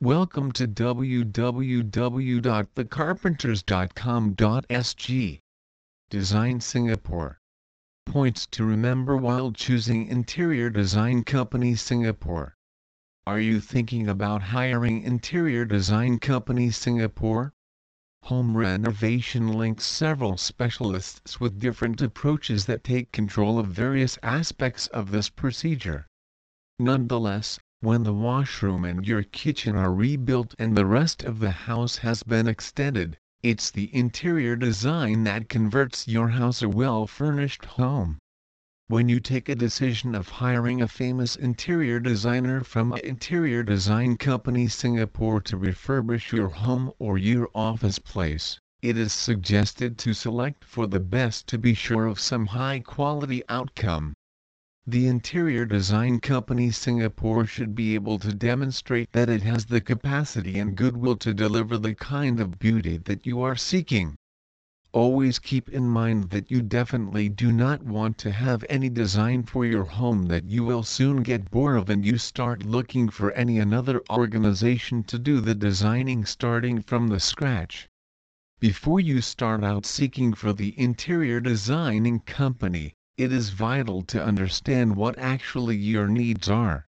Welcome to www.thecarpenters.com.sg. Design Singapore. Points to remember while choosing interior design company Singapore. Are you thinking about hiring interior design company Singapore? Home renovation links several specialists with different approaches that take control of various aspects of this procedure. Nonetheless, when the washroom and your kitchen are rebuilt and the rest of the house has been extended, it's the interior design that converts your house a well-furnished home. When you take a decision of hiring a famous interior designer from an interior design company Singapore to refurbish your home or your office place, it is suggested to select for the best to be sure of some high quality outcome. The interior design company Singapore should be able to demonstrate that it has the capacity and goodwill to deliver the kind of beauty that you are seeking. Always keep in mind that you definitely do not want to have any design for your home that you will soon get bored of and you start looking for any another organization to do the designing starting from the scratch. Before you start out seeking for the interior designing company, it is vital to understand what actually your needs are.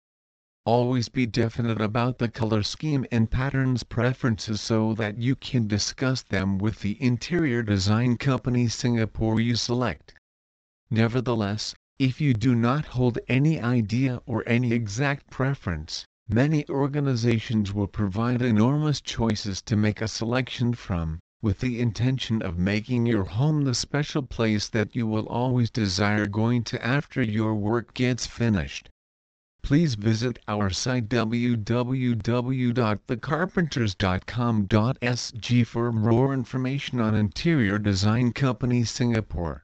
Always be definite about the color scheme and patterns preferences so that you can discuss them with the interior design company Singapore you select. Nevertheless, if you do not hold any idea or any exact preference, many organizations will provide enormous choices to make a selection from with the intention of making your home the special place that you will always desire going to after your work gets finished. Please visit our site www.thecarpenters.com.sg for more information on Interior Design Company Singapore.